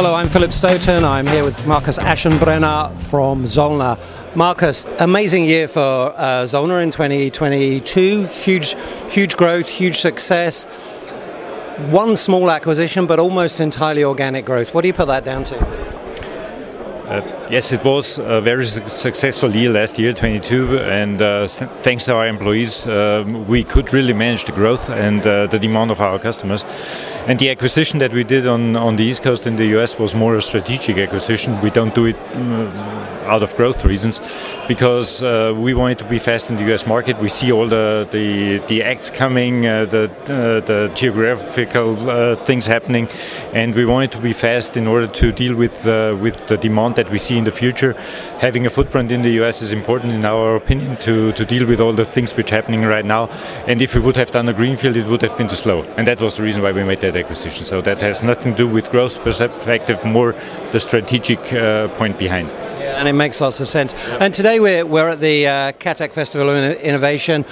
Hello, I'm Philip Stoten. I'm here with Markus Aschenbrenner from Zollner. Markus, amazing year for uh, in 2022. Huge, huge growth, huge success. One small acquisition, but almost entirely organic growth. What do you put that down to? Uh, yes, it was a very successful year last year, 22, and uh, thanks to our employees, uh, we could really manage the growth and uh, the demand of our customers. And the acquisition that we did on, on the East Coast in the US was more a strategic acquisition. We don't do it mm, out of growth reasons because uh, we wanted to be fast in the US market. We see all the, the, the acts coming, uh, the, uh, the geographical things happening, and we wanted to be fast in order to deal with, with the demand that we see in the future. Having a footprint in the US is important, in our opinion, to, to deal with all the things which are happening right now. And if we would have done a greenfield, it would have been too slow. And that was the reason why we made that acquisition. So that has nothing to do with growth perspective, more the strategic uh, point behind. And it makes lots of sense. And today we're, we're at the uh, KATEK Festival of Innovation.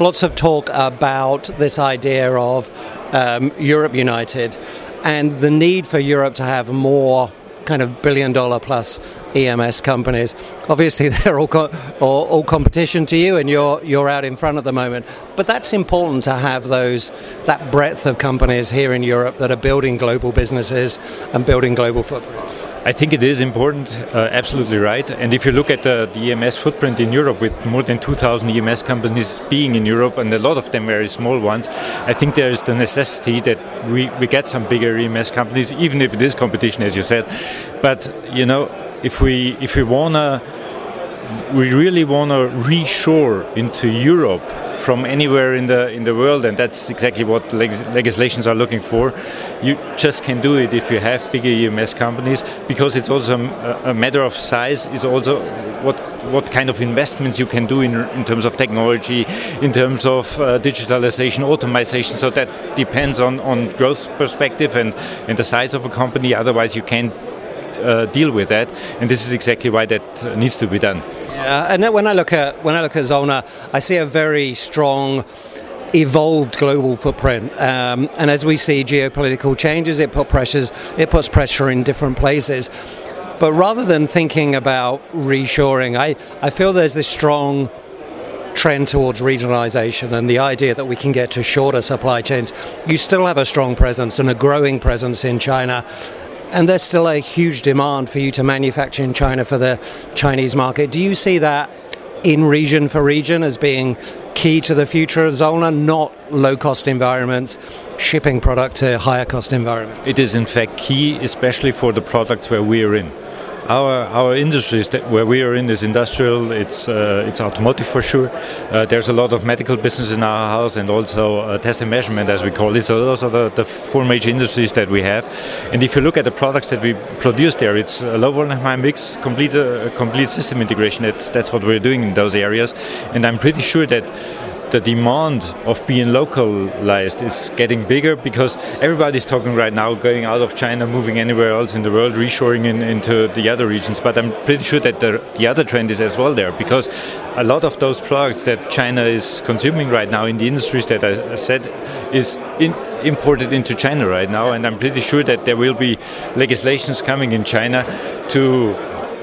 Lots of talk about this idea of um, Europe United and the need for Europe to have more kind of billion dollar plus EMS companies. Obviously, they're all, co- all, all, competition to you, and you're you're out in front at the moment. But that's important to have those that breadth of companies here in Europe that are building global businesses and building global footprints. I think it is important, uh, absolutely right. And if you look at the, the, EMS footprint in Europe, with more than 2,000 EMS companies being in Europe, and a lot of them very small ones, I think there is the necessity that we, we get some bigger EMS companies, even if it is competition, as you said. But you know, if we if we wanna, we really wanna reshore into Europe from anywhere in the in the world, and that's exactly what leg legislations are looking for. You just can do it if you have bigger EMS companies, because it's also a, a matter of size. Is also what what kind of investments you can do in in terms of technology, in terms of uh, digitalization, automation. So that depends on on growth perspective and and the size of a company. Otherwise, you can't uh, deal with that, and this is exactly why that needs to be done. Yeah, and when I look at when I look at Zollner, I see a very strong evolved global footprint. Um, and as we see geopolitical changes, it put pressures, it puts pressure in different places. But rather than thinking about reshoring, I, I feel there's this strong trend towards regionalization and the idea that we can get to shorter supply chains. You still have a strong presence and a growing presence in China and there's still a huge demand for you to manufacture in China for the Chinese market. Do you see that in region for region as being key to the future of Zollner, not low cost environments, shipping product to higher cost environments? It is in fact key, especially for the products where we are in our our industries that where we are in is industrial. It's uh, it's automotive for sure. Uh, there's a lot of medical business in our house and also uh, test and measurement as we call it. So those are the, the, four major industries that we have. And if you look at the products that we produce there, it's a low volume high mix, complete uh, complete system integration. That's that's what we're doing in those areas. And I'm pretty sure that the demand of being localized is getting bigger because everybody's talking right now going out of China, moving anywhere else in the world, reshoring in, into the other regions. But I'm pretty sure that the, the other trend is as well there because a lot of those products that China is consuming right now in the industries that I said is in, imported into China right now. And I'm pretty sure that there will be legislations coming in China to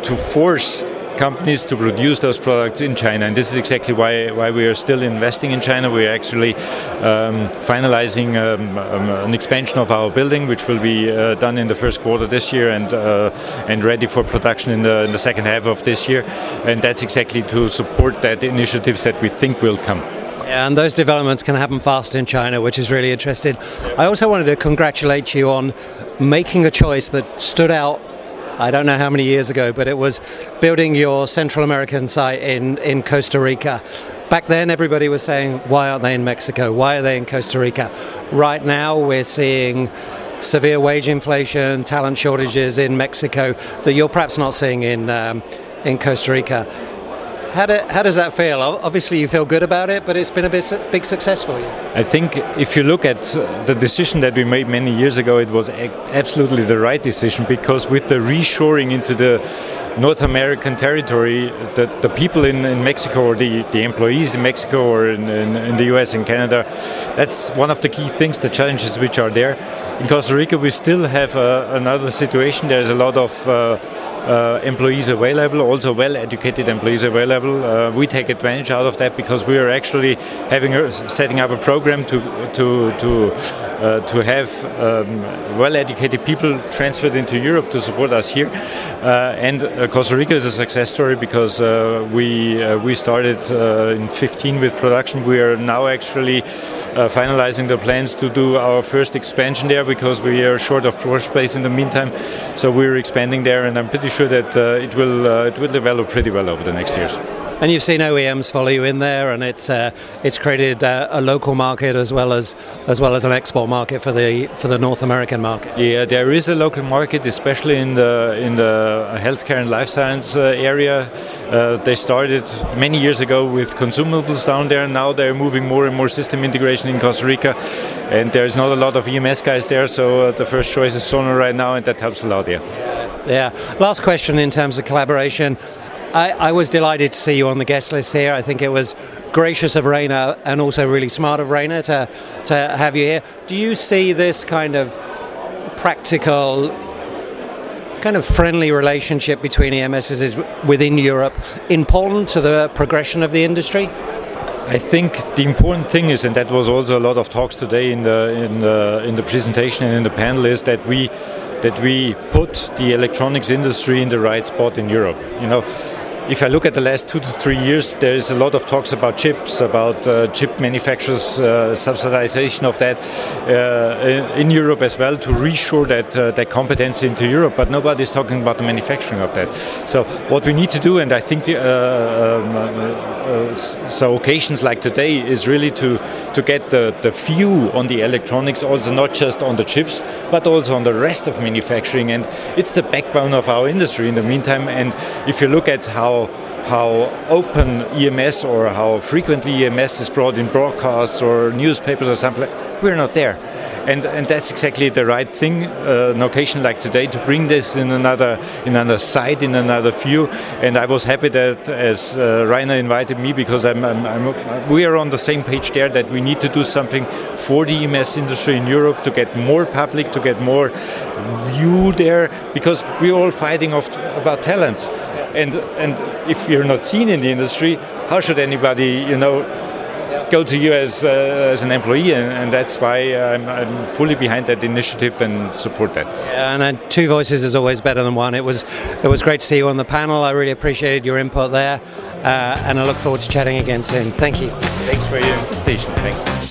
to force companies to produce those products in China. And this is exactly why, why we are still investing in China. We are actually um, finalizing um, um, an expansion of our building, which will be uh, done in the first quarter this year and uh, and ready for production in the, in the second half of this year. And that's exactly to support that initiatives that we think will come. Yeah, and those developments can happen fast in China, which is really interesting. I also wanted to congratulate you on making a choice that stood out I don't know how many years ago, but it was building your Central American site in, in Costa Rica. Back then, everybody was saying, why aren't they in Mexico? Why are they in Costa Rica? Right now, we're seeing severe wage inflation, talent shortages in Mexico that you're perhaps not seeing in, um, in Costa Rica. How, do, how, does that feel? Obviously, you feel good about it, but it's been a big, big success for you. I think if you look at the decision that we made many years ago, it was absolutely the right decision because with the reshoring into the North American territory, the, the people in, in Mexico or the, the employees in Mexico or in, in, in the US and Canada, that's one of the key things, the challenges which are there. In Costa Rica, we still have uh, another situation. There's a lot of uh, uh, employees available, also well-educated employees available. Uh, we take advantage out of that because we are actually having a, setting up a program to to to uh, to have um, well-educated people transferred into Europe to support us here. Uh, and uh, Costa Rica is a success story because uh, we we started in 15 with production. We are now actually finalizing the plans to do our first expansion there because we are short of floor space in the meantime. So we're expanding there, and I'm pretty sure that uh, it will uh, it will develop pretty well over the next years. And you've seen OEMs follow you in there, and it's uh, it's created uh, a local market as well as as well as an export market for the for the North American market. Yeah, there is a local market, especially in the in the healthcare and life science uh, area. Uh, they started many years ago with consumables down there. And now they're moving more and more system integration in Costa Rica, and there's not a lot of EMS guys there. So uh, the first choice is Zollner right now, and that helps a lot. Yeah. Yeah. Last question in terms of collaboration. I, I, was delighted to see you on the guest list here. I think it was gracious of Rainer and also really smart of Rainer to, to have you here. Do you see this kind of practical, kind of friendly relationship between EMSs within Europe important to the progression of the industry? I think the important thing is, and that was also a lot of talks today in the in the in the presentation and in the panel, is that we that we put the electronics industry in the right spot in Europe. You know, if I look at the last two to three years, there is a lot of talks about chips, about uh, chip manufacturers' uh, subsidization of that uh, in Europe as well to reshore that uh, that competence into Europe. But nobody is talking about the manufacturing of that. So what we need to do, and I think the, uh, um, uh, so occasions like today is really to to get the, the view on the electronics, also not just on the chips, but also on the rest of manufacturing. And it's the backbone of our industry in the meantime. And if you look at how how open EMS or how frequently EMS is brought in broadcasts or newspapers or something, we're not there and and that's exactly the right thing. Uh, an occasion like today to bring this in another in another side, in another view. And I was happy that as uh, Rainer invited me because I'm, I'm, I'm, we are on the same page there that we need to do something for the EMS industry in Europe to get more public, to get more view there because we're all fighting about talents. And and if you're not seen in the industry, how should anybody you know go to you as, uh, as an employee, and, and that's why I'm, I'm, fully behind that initiative and support that. Yeah, and two voices is always better than one. It was it was great to see you on the panel. I really appreciated your input there, uh, and I look forward to chatting again soon. Thank you. Thanks for your invitation. Thanks.